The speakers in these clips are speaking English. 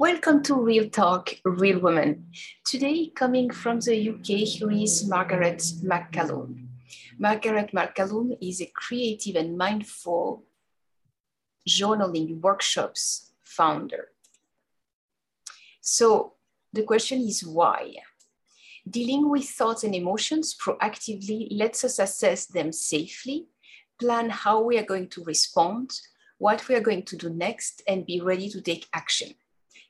Welcome to Real Talk, Real Women. Today, coming from the UK, here is Margaret McCallum. Margaret McCallum is a creative and mindful journaling workshops founder. So the question is why? Dealing with thoughts and emotions proactively lets us assess them safely, plan how we are going to respond, what we are going to do next, and be ready to take action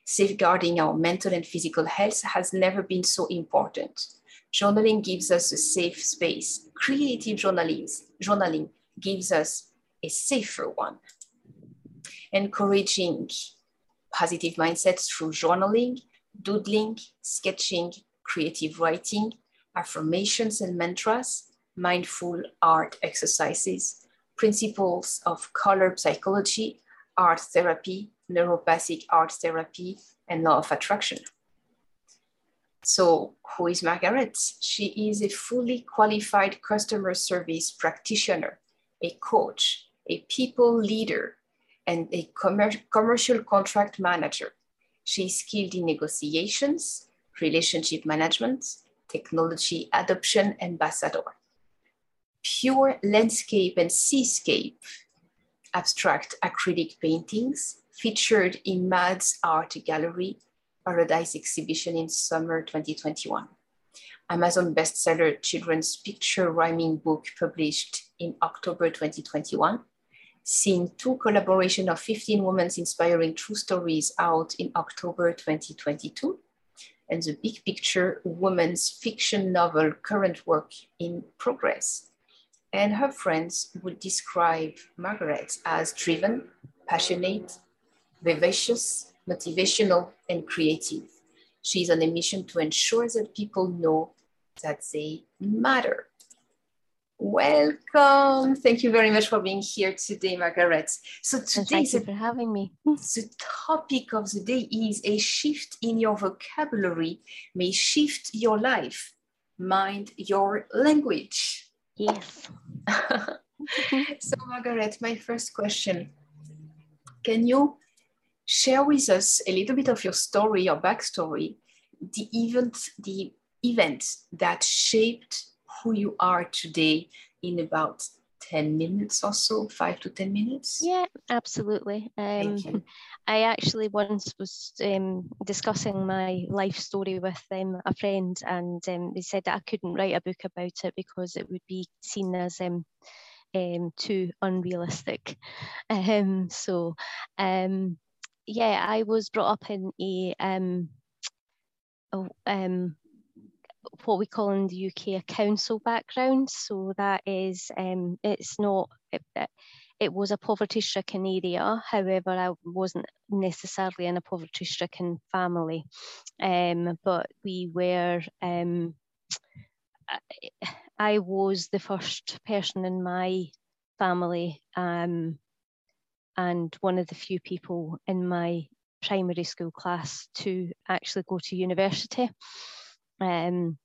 safeguarding our mental and physical health has never been so important. Journaling gives us a safe space. Creative journaling, journaling gives us a safer one. Encouraging positive mindsets through journaling, doodling, sketching, creative writing, affirmations and mantras, mindful art exercises, principles of color psychology, art therapy, neurographic art therapy, and law of attraction. So, who is Margaret? She is a fully qualified customer service practitioner, a coach, a people leader, and a commer- commercial contract manager. She is skilled in negotiations, relationship management, technology adoption ambassador. Pure landscape and seascape, abstract acrylic paintings, featured in MAD's Art Gallery Paradise exhibition in summer 2021. Amazon bestseller children's picture rhyming book published in October 2021. Seeing two collaboration of 15 women's inspiring true stories out in October 2022. And the big picture women's fiction novel current work in progress. And her friends would describe Margaret as driven, passionate, vivacious, motivational, and creative. She's on a mission to ensure that people know that they matter. Welcome. Thank you very much for being here today, Margaret. So today, thank you for having me. The topic of the day is a shift in your vocabulary may shift your life. Mind your language. Yes. so, Margaret, my first question: Can you share with us a little bit of your story, your backstory, the event, the event that shaped who you are today in about 10 minutes or so, five to 10 minutes? Yeah, absolutely. Um, I actually once was um, discussing my life story with um, a friend, and um, they said that I couldn't write a book about it because it would be seen as um, um, too unrealistic. Um, so, um, yeah, I was brought up in a um, um, what we call in the UK a council background. So that is, um, it's not, it, it was a poverty stricken area. However, I wasn't necessarily in a poverty stricken family. Um, but we were, um, I was the first person in my family um, and one of the few people in my primary school class to actually go to university, um,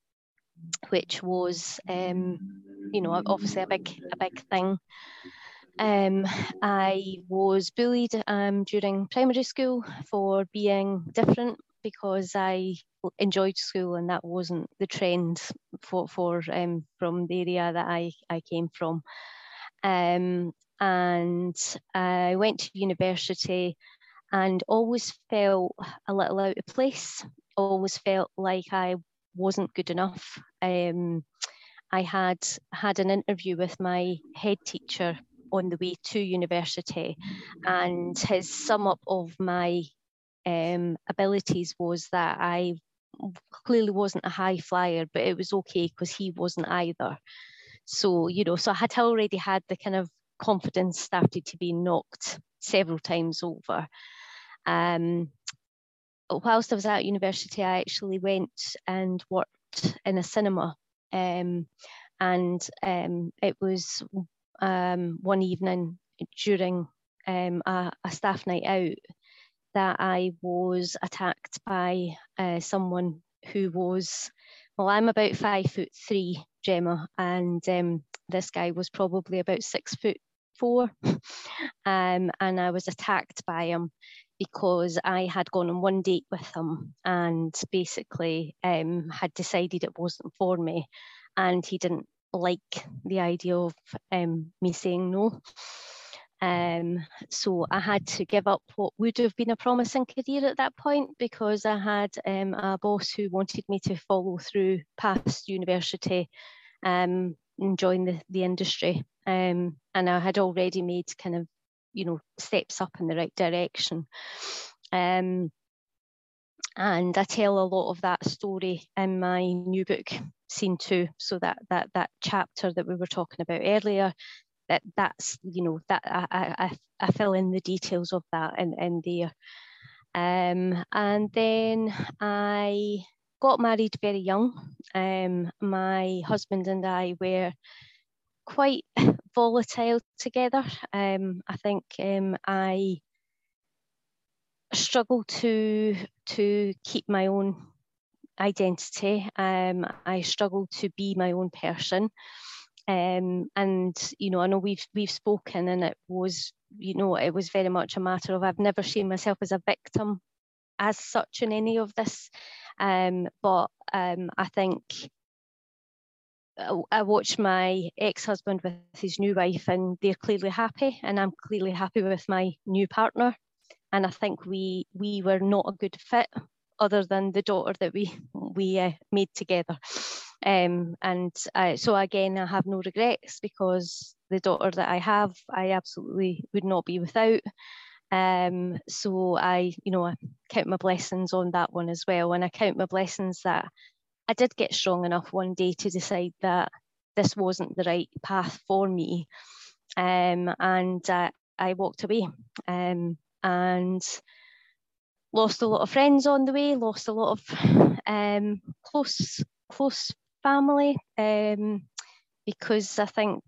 which was, um, you know, obviously a big a big thing. Um, I was bullied um, during primary school for being different because I enjoyed school and that wasn't the trend for, for um, from the area that I, I came from. Um, and I went to university and always felt a little out of place, always felt like I wasn't good enough. Um, I had had an interview with my head teacher on the way to university, and his sum up of my um, abilities was that I clearly wasn't a high flyer, but it was okay because he wasn't either. So, you know, so I had already had the kind of confidence started to be knocked several times over. Um, whilst I was at university, I actually went and worked in a cinema. Um, and um, it was um, one evening during um, a, a, staff night out that I was attacked by uh, someone who was, well, I'm about five foot three, Gemma, and um, this guy was probably about six foot four, um, and I was attacked by him because I had gone on one date with him and basically um, had decided it wasn't for me, and he didn't like the idea of um, me saying no. Um, so I had to give up what would have been a promising career at that point because I had um, a boss who wanted me to follow through past university um, and join the, the industry. Um, and I had already made kind of, you know, steps up in the right direction. Um, and I tell a lot of that story in my new book, Scene Two. So that that that chapter that we were talking about earlier, that that's you know that I, I, I fill in the details of that in, in there. Um, and then I got married very young. Um, my husband and I were quite volatile together. Um, I think um, I struggled to to keep my own identity. Um, I struggled to be my own person. Um, and you know, I know we've we've spoken, and it was you know it was very much a matter of I've never seen myself as a victim as such in any of this, um, but um, I think I watched my ex-husband with his new wife, and they're clearly happy, and I'm clearly happy with my new partner. And I think we we were not a good fit, other than the daughter that we we uh, made together. Um, and uh, so again, I have no regrets because the daughter that I have, I absolutely would not be without. Um, so I, you know, I count my blessings on that one as well, and I count my blessings that I did get strong enough one day to decide that this wasn't the right path for me, um, and uh, I walked away, um, and lost a lot of friends on the way, lost a lot of um, close close family um, because I think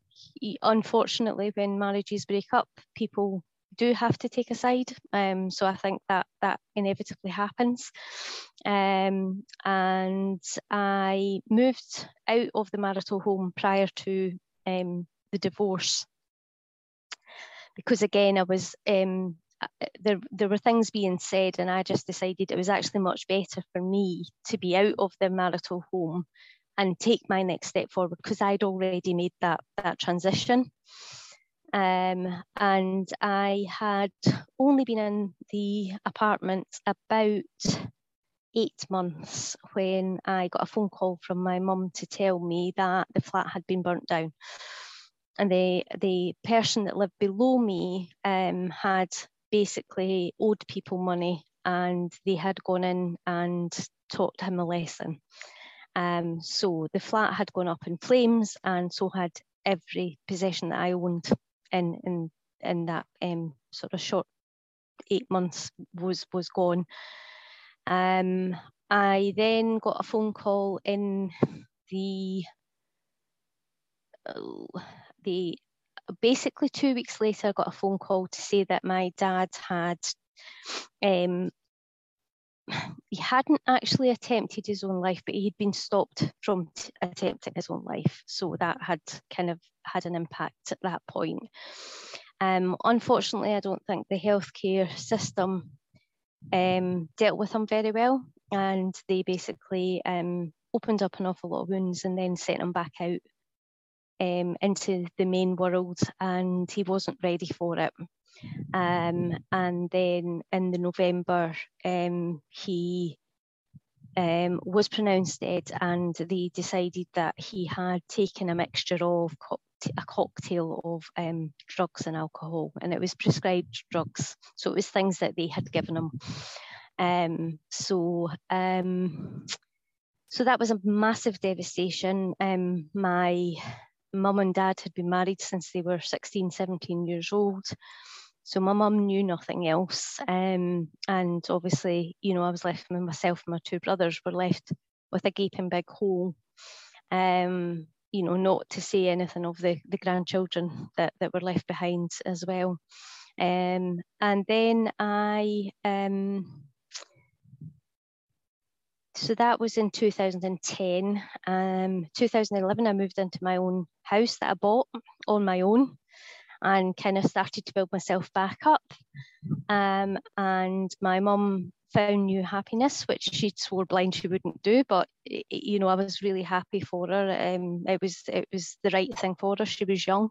unfortunately when marriages break up people do have to take a side um, so I think that that inevitably happens um, and I moved out of the marital home prior to um, the divorce because again I was um, there, there were things being said and I just decided it was actually much better for me to be out of the marital home and take my next step forward because I'd already made that that transition. Um, and I had only been in the apartment about eight months when I got a phone call from my mum to tell me that the flat had been burnt down. And the, the person that lived below me um, had basically owed people money and they had gone in and taught him a lesson. Um, so the flat had gone up in flames, and so had every possession that I owned in in in that um, sort of short eight months was was gone. Um, I then got a phone call in the the basically two weeks later. I got a phone call to say that my dad had um, he hadn't actually attempted his own life, but he'd been stopped from t- attempting his own life. So that had kind of had an impact at that point. Um, unfortunately, I don't think the healthcare system um, dealt with him very well, and they basically um, opened up an awful lot of wounds and then sent him back out um, into the main world, and he wasn't ready for it. Um, and then in the November, um, he um, was pronounced dead, and they decided that he had taken a mixture of co- a cocktail of um, drugs and alcohol, and it was prescribed drugs. So it was things that they had given him. Um, so um, so that was a massive devastation. Um, my mum and dad had been married since they were 16, 17 years old. So my mum knew nothing else. Um, and obviously, you know, I was left myself and my two brothers were left with a gaping big hole. Um, you know, not to say anything of the, the grandchildren that, that were left behind as well. Um, and then I, um, so that was in 2010. Um, 2011, I moved into my own house that I bought on my own. And kind of started to build myself back up. Um, and my mum found new happiness, which she swore blind she wouldn't do. But you know, I was really happy for her. Um, it was it was the right thing for her. She was young.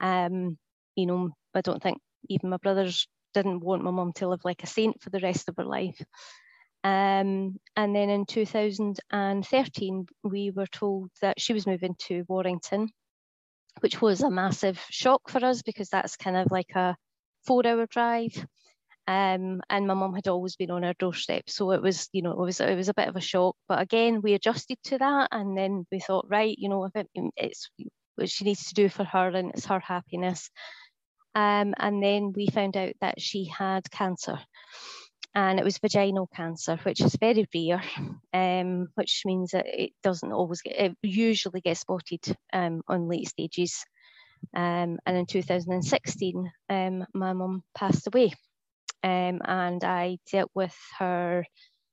Um, you know, I don't think even my brothers didn't want my mum to live like a saint for the rest of her life. Um, and then in 2013, we were told that she was moving to Warrington, which was a massive shock for us because that's kind of like a four hour drive. Um, and my mum had always been on our doorstep, so it was, you know, it was it was a bit of a shock. But again, we adjusted to that, and then we thought, right, you know, it, it's what she needs to do for her, and it's her happiness. Um, and then we found out that she had cancer, and it was vaginal cancer, which is very rare, um, which means that it doesn't always get, it usually gets spotted um, on late stages. Um, and in 2016, um, my mum passed away, um, and I dealt with her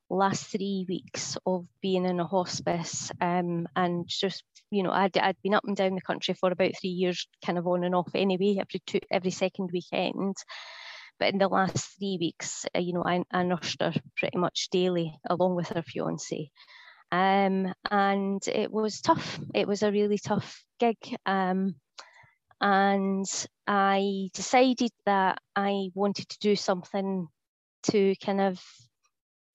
last three weeks of being in a hospice um, and just you know I'd, I'd been up and down the country for about three years kind of on and off anyway every two every second weekend but in the last three weeks, uh, you know, I, I nursed her pretty much daily along with her fiance. Um, and it was tough. It was a really tough gig. Um, and I decided that I wanted to do something to kind of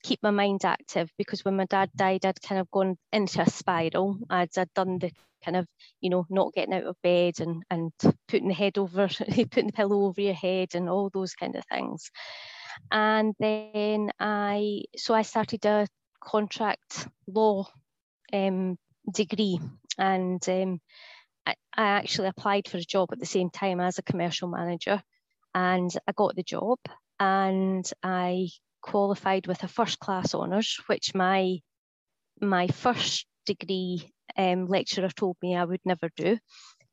keep my mind active because when my dad died, I'd kind of gone into a spiral. I'd, I'd done the kind of, you know, not getting out of bed and, and putting the head over, putting the pillow over your head and all those kind of things. And then I, so I started a contract law um, degree and um, I, I actually applied for a job at the same time as a commercial manager and I got the job and I qualified with a first class honours, which my my first degree um, lecturer told me I would never do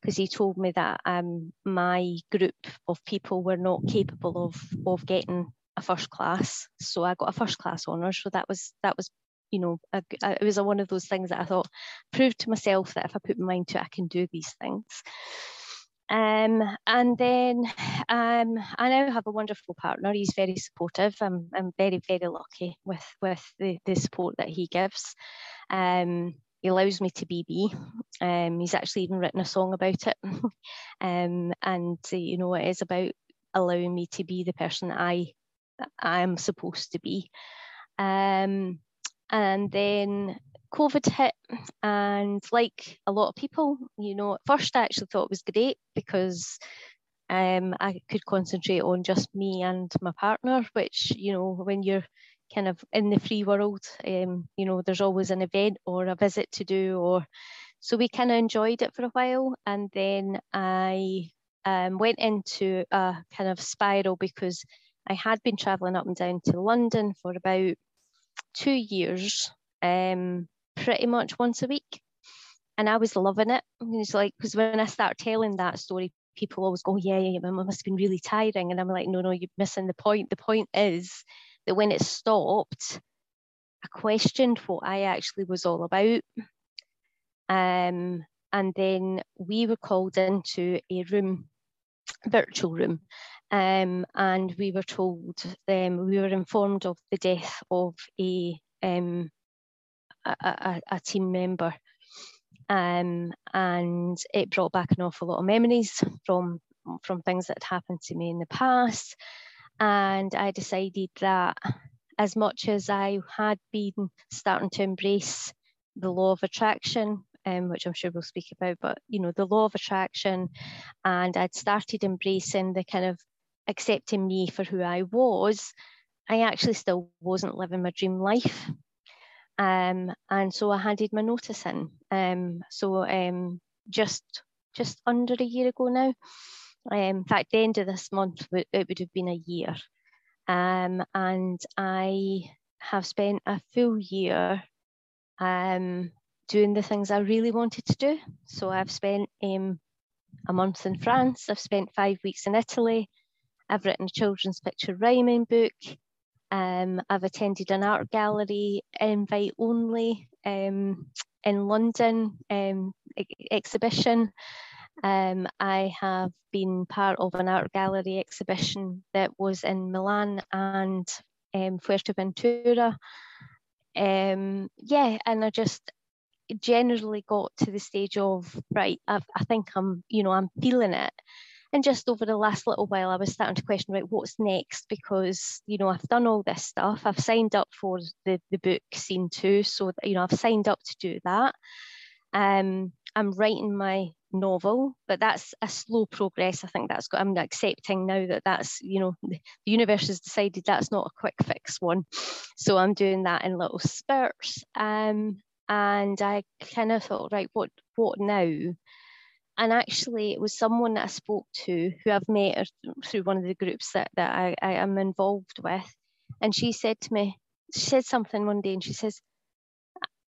because he told me that um, my group of people were not capable of of getting a first class. So I got a first class honours. So that was that was you know a, a, it was a, one of those things that I thought proved to myself that if I put my mind to it, I can do these things. Um, and then um, I now have a wonderful partner. He's very supportive. I'm, I'm very, very lucky with, with the, the support that he gives. Um, he allows me to be me. Um, he's actually even written a song about it. um, and, you know, it is about allowing me to be the person I I am supposed to be. Um, and then COVID hit, and like a lot of people, you know, at first I actually thought it was great because um, I could concentrate on just me and my partner, which, you know, when you're kind of in the free world, um, you know, there's always an event or a visit to do, or so we kind of enjoyed it for a while. And then I um, went into a kind of spiral because I had been traveling up and down to London for about two years. Um, pretty much once a week. And I was loving it. It's like, because when I start telling that story, people always go, yeah, yeah, it must have been really tiring. And I'm like, no, no, you're missing the point. The point is that when it stopped, I questioned what I actually was all about. Um, and then we were called into a room, virtual room, um, and we were told, um, we were informed of the death of a um, a, a, team member. Um, and it brought back an awful lot of memories from from things that had happened to me in the past. And I decided that as much as I had been starting to embrace the law of attraction, um, which I'm sure we'll speak about, but you know, the law of attraction, and I'd started embracing the kind of accepting me for who I was, I actually still wasn't living my dream life. Um, and so I handed my notice in. Um, so um, just just under a year ago now. Um, in fact, the end of this month it would have been a year. Um, and I have spent a full year um, doing the things I really wanted to do. So I've spent a month in France. I've spent five weeks in Italy. I've written a children's picture rhyming book. Um, I've attended an art gallery invite only um, in London um, exhibition. Um, I have been part of an art gallery exhibition that was in Milan and um, Fuerteventura. Um, yeah, and I just generally got to the stage of right. I've, I think I'm, you know, I'm feeling it. And just over the last little while, I was starting to question, right, what's next? Because, you know, I've done all this stuff. I've signed up for the, the book scene two. So, you know, I've signed up to do that. Um, I'm writing my novel, but that's a slow progress. I think that's got, I'm accepting now that that's, you know, the universe has decided that's not a quick fix one. So I'm doing that in little spurts. Um, and I kind of thought, right, what, what now? And actually, it was someone that I spoke to who I've met through one of the groups that, that I, I am involved with. And she said to me, she said something one day and she says,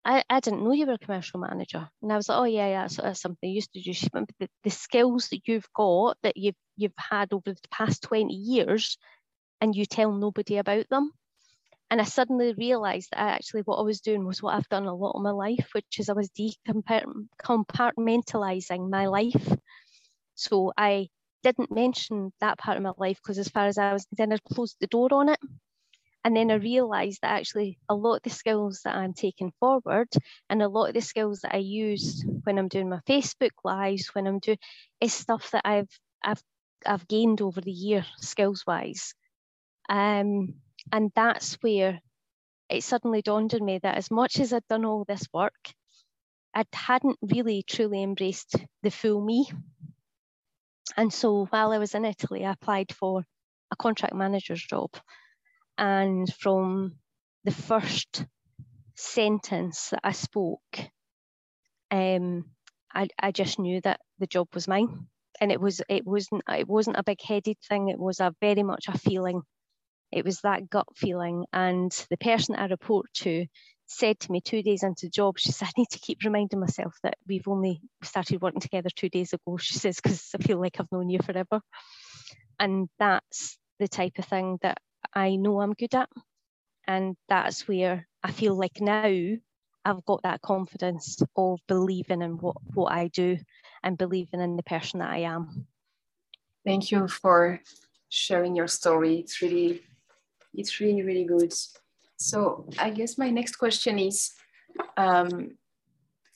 I, I didn't know you were a commercial manager. And I was like, oh yeah, yeah, that's, that's something I used to do. She went, the, the skills that you've got that you've you've had over the past 20 years and you tell nobody about them. And I suddenly realized that actually what I was doing was what I've done a lot of my life, which is I was decompartmentalizing my life. So I didn't mention that part of my life because as far as I was then I closed the door on it. And then I realized that actually a lot of the skills that I'm taking forward and a lot of the skills that I use when I'm doing my Facebook lives, when I'm doing is stuff that I've I've I've gained over the year skills wise. Um, and that's where it suddenly dawned on me that as much as I'd done all this work, I hadn't really truly embraced the full me. And so while I was in Italy, I applied for a contract manager's job and from the first sentence that I spoke, um, I, I just knew that the job was mine. And it was it wasn't it wasn't a big headed thing, it was a very much a feeling. It was that gut feeling. And the person I report to said to me two days into the job, she said, I need to keep reminding myself that we've only started working together two days ago. She says, because I feel like I've known you forever. And that's the type of thing that I know I'm good at. And that's where I feel like now I've got that confidence of believing in what, what I do and believing in the person that I am. Thank you for sharing your story. It's really, it's really, really good. So I guess my next question is, um,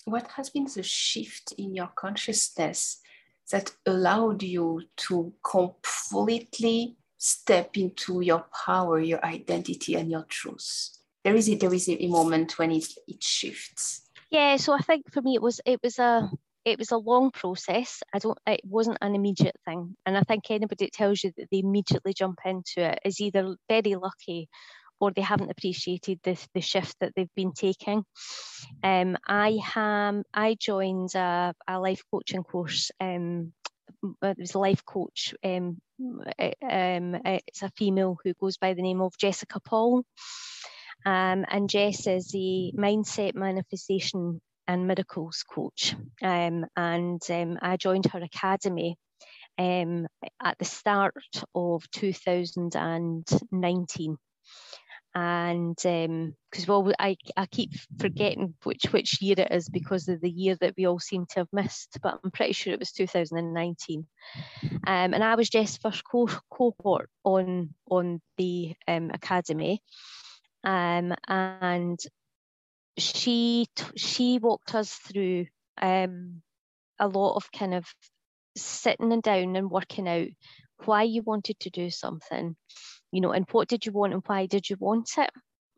what has been the shift in your consciousness that allowed you to completely step into your power, your identity, and your truth. There is a, there is a moment when it, it shifts. Yeah, so I think for me it was it was a it was a long process. I don't it wasn't an immediate thing. And I think anybody that tells you that they immediately jump into it is either very lucky or they haven't appreciated the, the shift that they've been taking. Um, I have I joined a, a life coaching course um, it was a life coach. Um, um, it's a female who goes by the name of Jessica Paul. Um, and Jess is a mindset manifestation and miracles coach. Um, and um, I joined her academy um, at the start of 2019 and because um, well I, I keep forgetting which which year it is because of the year that we all seem to have missed but i'm pretty sure it was 2019 um, and i was Jess' first co- cohort on on the um, academy. And she she walked us through um, a lot of kind of sitting and down and working out why you wanted to do something you know, and what did you want and why did you want it?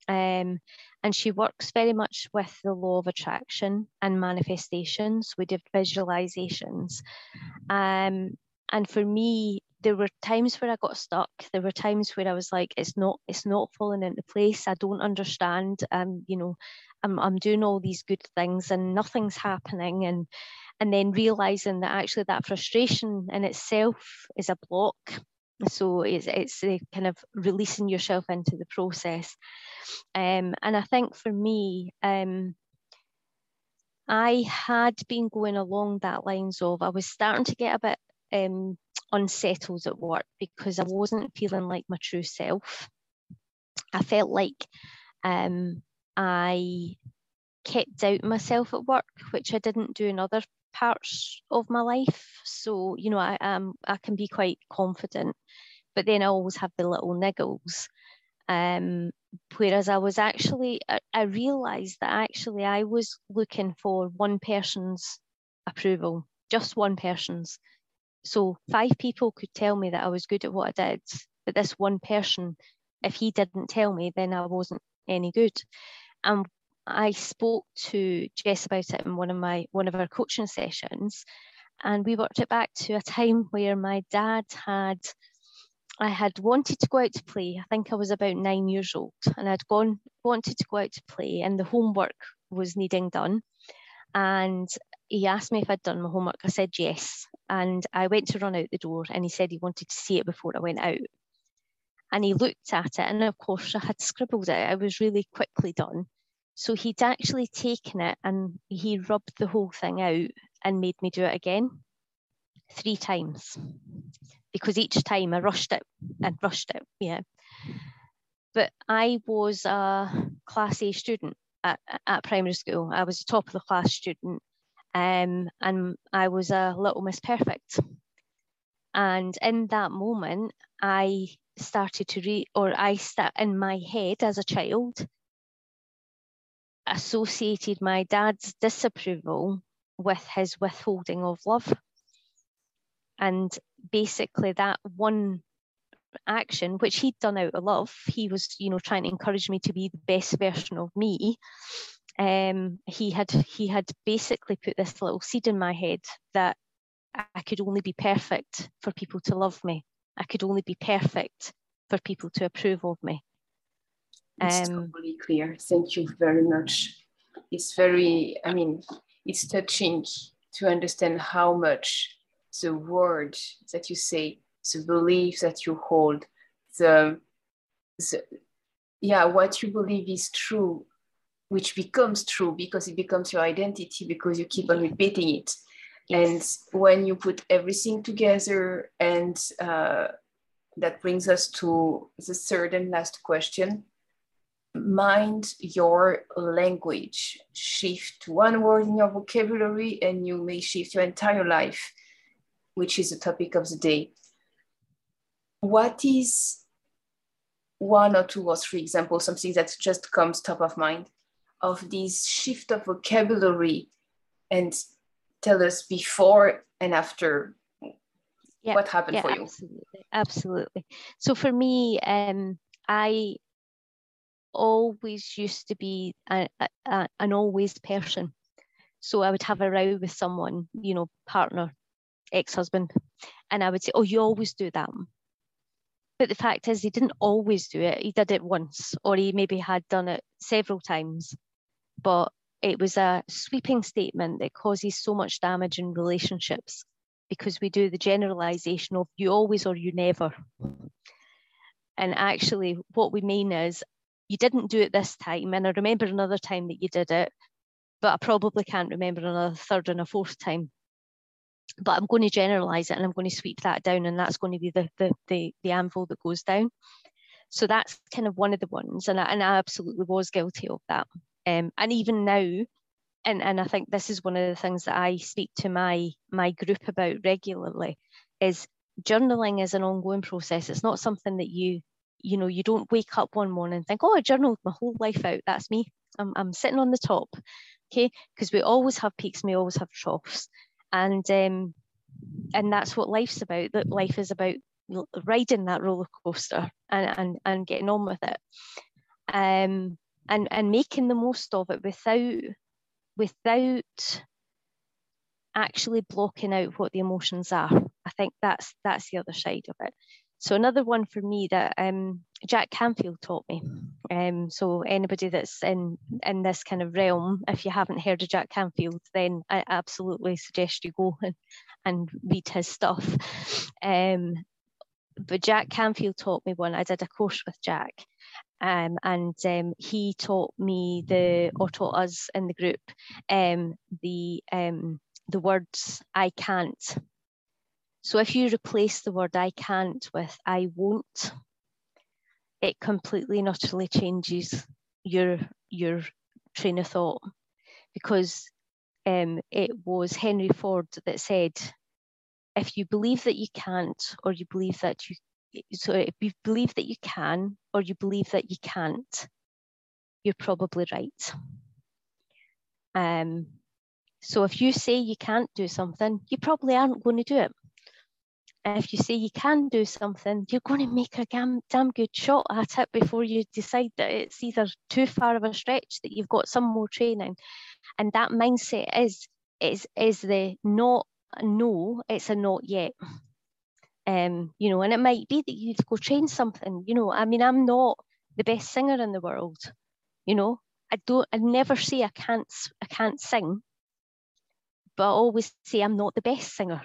Um, and she works very much with the law of attraction and manifestations. We did visualizations. Um, and for me, there were times where I got stuck. There were times where I was like, it's not, it's not falling into place. I don't understand. Um, you know, I'm, I'm doing all these good things and nothing's happening. And and then realizing that actually that frustration in itself is a block so it's it's a kind of releasing yourself into the process um, and i think for me um, i had been going along that lines of i was starting to get a bit um, unsettled at work because i wasn't feeling like my true self i felt like um, i kept out myself at work which i didn't do in other parts of my life. So, you know, I am I can be quite confident, but then I always have the little niggles. Um, whereas I was actually I, I realized that actually I was looking for one person's approval, just one person's. So five people could tell me that I was good at what I did, but this one person, if he didn't tell me, then I wasn't any good. And I spoke to Jess about it in one of my one of our coaching sessions, and we worked it back to a time where my dad had I had wanted to go out to play. I think I was about nine years old, and I'd gone wanted to go out to play, and the homework was needing done. And he asked me if I'd done my homework. I said yes, and I went to run out the door, and he said he wanted to see it before I went out. And he looked at it, and of course I had scribbled it. It was really quickly done. So he'd actually taken it and he rubbed the whole thing out and made me do it again three times because each time I rushed it and rushed it. Yeah. But I was a class A student at, at primary school. I was a top of the class student um, and I was a little miss perfect. And in that moment, I started to read, or I start in my head as a child, associated my dad's disapproval with his withholding of love. And basically, that one action, which he'd done out of love, he was, you know, trying to encourage me to be the best version of me. Um, he had he had basically put this little seed in my head that I could only be perfect for people to love me. I could only be perfect for people to approve of me. It's um, totally clear. Thank you very much. It's very, I mean, it's touching to understand how much the word that you say, the belief that you hold, the, the yeah, what you believe is true, which becomes true because it becomes your identity because you keep on repeating it. Yes. And when you put everything together, and uh, that brings us to the third and last question mind your language. Shift one word in your vocabulary and you may shift your entire life, which is the topic of the day. What is one or two or three examples, something that just comes top of mind of this shift of vocabulary and tell us before and after yeah, what happened yeah, for you? Absolutely, absolutely. So for me, um, I always used to be a, a, an always person. So I would have a row with someone, you know, partner, ex husband, and I would say, Oh, you always do that. But the fact is, he didn't always do it. He did it once, or he maybe had done it several times. But it was a sweeping statement that causes so much damage in relationships because we do the generalization of you always or you never. And actually, what we mean is you didn't do it this time, and I remember another time that you did it, but I probably can't remember another third and a fourth time. But I'm going to generalize it and I'm going to sweep that down, and that's going to be the the the, the anvil that goes down. So that's kind of one of the ones, and I, and I absolutely was guilty of that. Um, and even now, and, and I think this is one of the things that I speak to my my group about regularly, is journaling is an ongoing process. It's not something that you you know, you don't wake up one morning and think, oh, I journaled my whole life out. That's me. I'm, I'm sitting on the top. Okay. Because we always have peaks we always have troughs. And um, and that's what life's about. That life is about riding that roller coaster and, and, and getting on with it. Um, and, and making the most of it without without actually blocking out what the emotions are. I think that's that's the other side of it. So another one for me that um, Jack Canfield taught me. Um, so anybody that's in in this kind of realm, if you haven't heard of Jack Canfield, then I absolutely suggest you go and, and read his stuff. Um, but Jack Canfield taught me one. I did a course with Jack, um, and um, he taught me the, or taught us in the group, um, the um, the words "I can't." So if you replace the word I can't with I won't, it completely and utterly changes your your train of thought because um, it was Henry Ford that said, if you believe that you can't, or you believe that you, so if you believe that you can, or you believe that you can't, you're probably right. Um, so if you say you can't do something, you probably aren't going to do it. if you say you can do something, you're going to make a damn, damn good shot at it before you decide that it's either too far of a stretch that you've got some more training. And that mindset is is is the not no, it's a not yet. Um, you know, and it might be that you need to go train something. You know, I mean, I'm not the best singer in the world. You know, I don't. I never say I can't. I can't sing but I always say I'm not the best singer.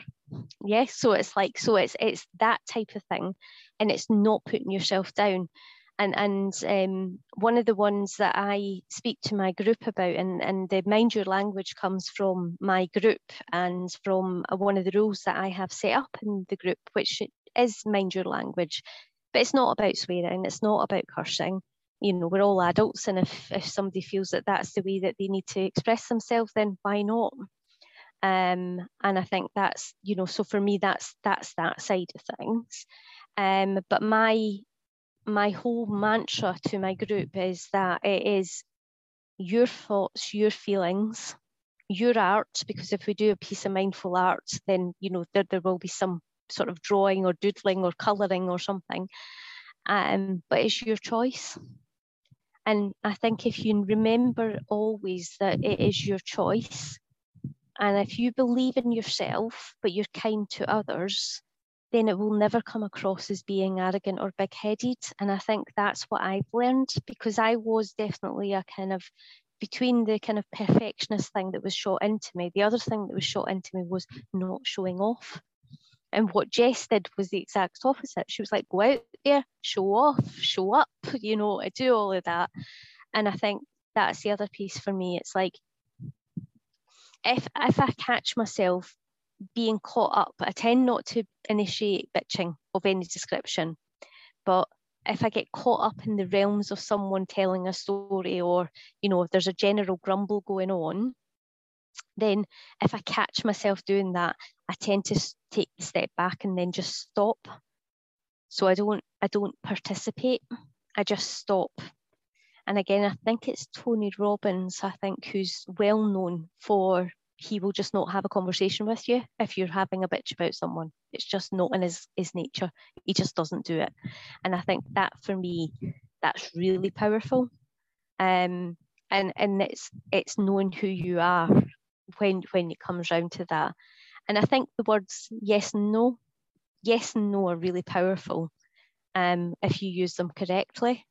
Yeah, so it's like so it's it's that type of thing, and it's not putting yourself down. And and um, one of the ones that I speak to my group about, and and the mind your language comes from my group and from one of the rules that I have set up in the group, which is mind your language, but it's not about swearing, it's not about cursing. You know we're all adults and if, if somebody feels that that's the way that they need to express themselves then why not? Um, and I think that's you know so for me that's that's that side of things. Um, but my my whole mantra to my group is that it is your thoughts your feelings your art because if we do a piece of mindful art then you know there, there will be some sort of drawing or doodling or colouring or something. Um, but it's your choice. And I think if you remember always that it is your choice and if you believe in yourself, but you're kind to others, then it will never come across as being arrogant or big headed. And I think that's what I've learned because I was definitely a kind of between the kind of perfectionist thing that was shot into me, the other thing that was shot into me was not showing off. And what Jess did was the exact opposite. She was like, go out there, show off, show up, you know, I do all of that. And I think that's the other piece for me. It's like if if I catch myself being caught up, I tend not to initiate bitching of any description. But if I get caught up in the realms of someone telling a story or, you know, if there's a general grumble going on, then if I catch myself doing that, I tend to take a step back and then just stop. So I don't I don't participate. I just stop and again, I think it's Tony Robbins, I think, who's well known for he will just not have a conversation with you if you're having a bitch about someone. It's just not in his, his nature. He just doesn't do it. And I think that for me, that's really powerful. Um, and and it's it's knowing who you are when when it comes round to that. And I think the words yes and no, yes and no are really powerful um, if you use them correctly.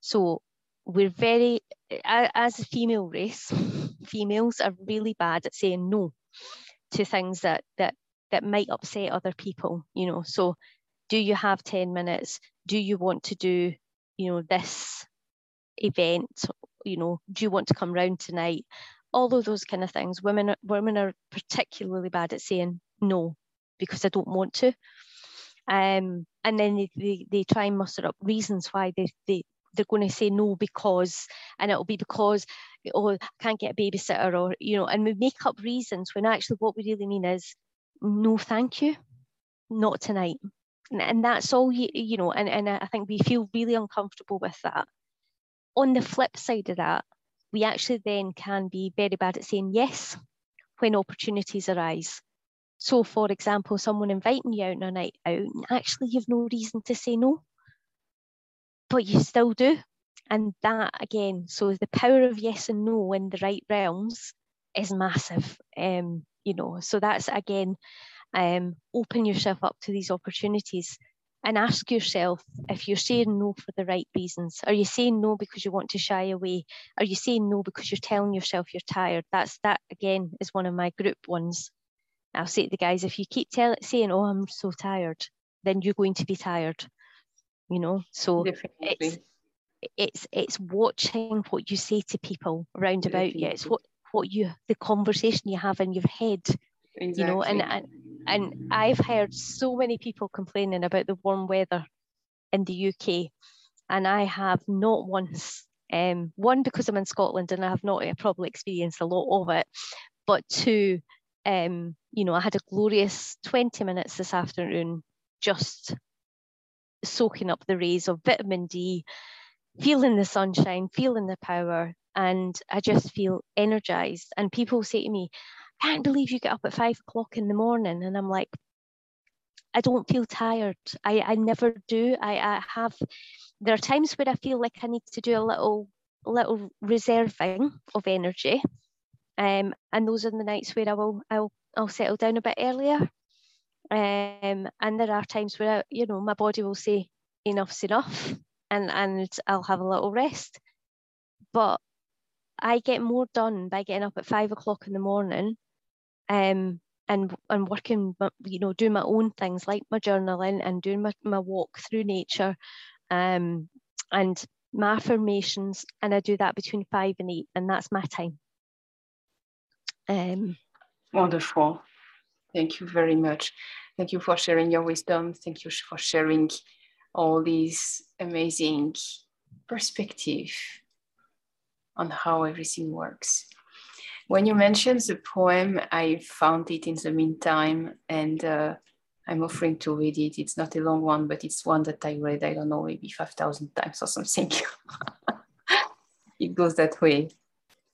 So we're very, as a female race, females are really bad at saying no to things that that that might upset other people. You know, so do you have ten minutes? Do you want to do, you know, this event? You know, do you want to come round tonight? All of those kind of things. Women are, women are particularly bad at saying no because I don't want to. Um, and then they, they, they try and muster up reasons why they, they, they're going to say no because, and it'll be because, oh, I can't get a babysitter, or, you know, and we make up reasons when actually what we really mean is, no, thank you, not tonight. And, and that's all you, you know, and, and I think we feel really uncomfortable with that. On the flip side of that, we actually then can be very bad at saying yes when opportunities arise. So, for example, someone inviting you out on a night out, and actually, you've no reason to say no but you still do. And that again, so the power of yes and no in the right realms is massive. Um, you know, so that's again, um, open yourself up to these opportunities and ask yourself if you're saying no for the right reasons. Are you saying no because you want to shy away? Are you saying no because you're telling yourself you're tired? That's that again is one of my group ones. I'll say to the guys, if you keep tell, saying, "Oh, I'm so tired," then you're going to be tired you know so Definitely. it's it's it's watching what you say to people around Definitely. about you it's what what you the conversation you have in your head exactly. you know and, and and I've heard so many people complaining about the warm weather in the UK and I have not once um, one because I'm in Scotland and I have not probably experienced a lot of it but two, um, you know, I had a glorious 20 minutes this afternoon just soaking up the rays of vitamin D, feeling the sunshine, feeling the power, and I just feel energized. And people say to me, I can't believe you get up at five o'clock in the morning. And I'm like, I don't feel tired. I, I never do. I, I have there are times where I feel like I need to do a little little reserving of energy. Um, and those are the nights where I will I'll I'll settle down a bit earlier. Um, and there are times where you know my body will say enough's enough, and and I'll have a little rest. But I get more done by getting up at five o'clock in the morning, um, and and working, you know, doing my own things like my journaling and doing my, my walk through nature, um, and my affirmations, and I do that between five and eight, and that's my time. Um, Wonderful. Thank you very much. Thank you for sharing your wisdom. Thank you for sharing all these amazing perspective on how everything works. When you mentioned the poem, I found it in the meantime, and uh, I'm offering to read it. It's not a long one, but it's one that I read, I don't know, maybe 5,000 times or something. it goes that way.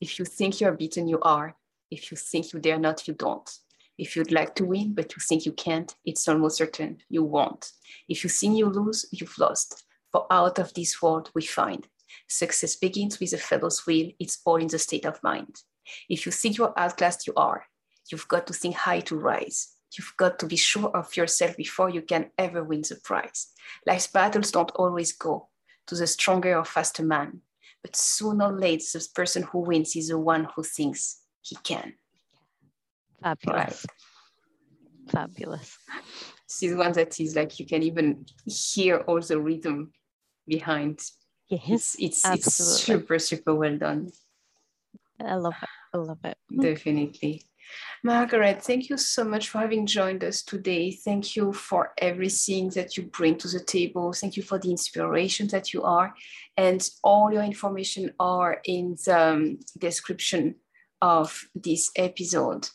If you think you're beaten, you are. If you think you dare not, you don't. If you'd like to win, but you think you can't, it's almost certain you won't. If you think you lose, you've lost. For out of this world we find Success begins with a fellow's will. It's all in the state of mind. If you think you're outclassed, you are. You've got to think high to rise. You've got to be sure of yourself before you can ever win the prize. Life's battles don't always go to the stronger or faster man, but sooner or later, the person who wins is the one who thinks he can. Fabulous. Right. Fabulous. This is one that is like you can even hear all the rhythm behind Yes, it's it's, it's super super well done. I love it. I love it. Definitely. Margaret, thank you so much for having joined us today. Thank you for everything that you bring to the table. Thank you for the inspiration that you are. And all your information are in the um, description of this episode.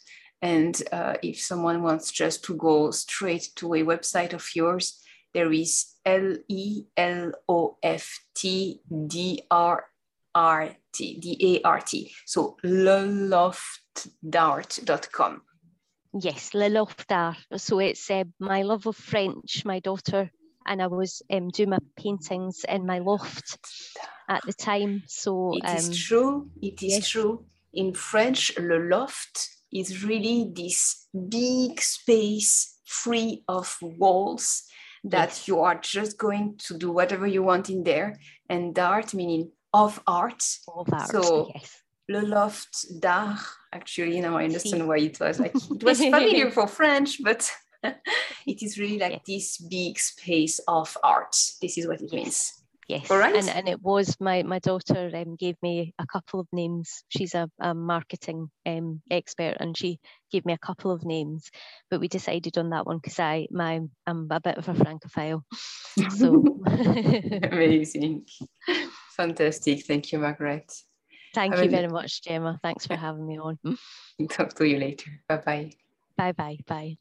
And uh, if someone wants just to go straight to a website of yours, there is L E L O F T D R R T, D A R T. So leloftdart.com. Yes, Leloftdart. So it's uh, my love of French, my daughter, and I was um, doing my paintings in my loft at the time. So it um, is true. It is yes. true. In French, le loft is really this big space free of walls that you are just going to do whatever you want in there. And art meaning of art. Of art, so yes. Le Loft d'Art, actually, now I understand why it was like, it was familiar for French, but it is really like yes. this big space of art. This is what it means. Yes, right. and, and it was my my daughter um, gave me a couple of names. She's a, a marketing um, expert, and she gave me a couple of names. But we decided on that one because I my I'm a bit of a francophile. So amazing, fantastic! Thank you, Margaret. Thank Have you very much, Gemma. Thanks for having me on. Talk to you later. Bye bye. Bye bye. Bye.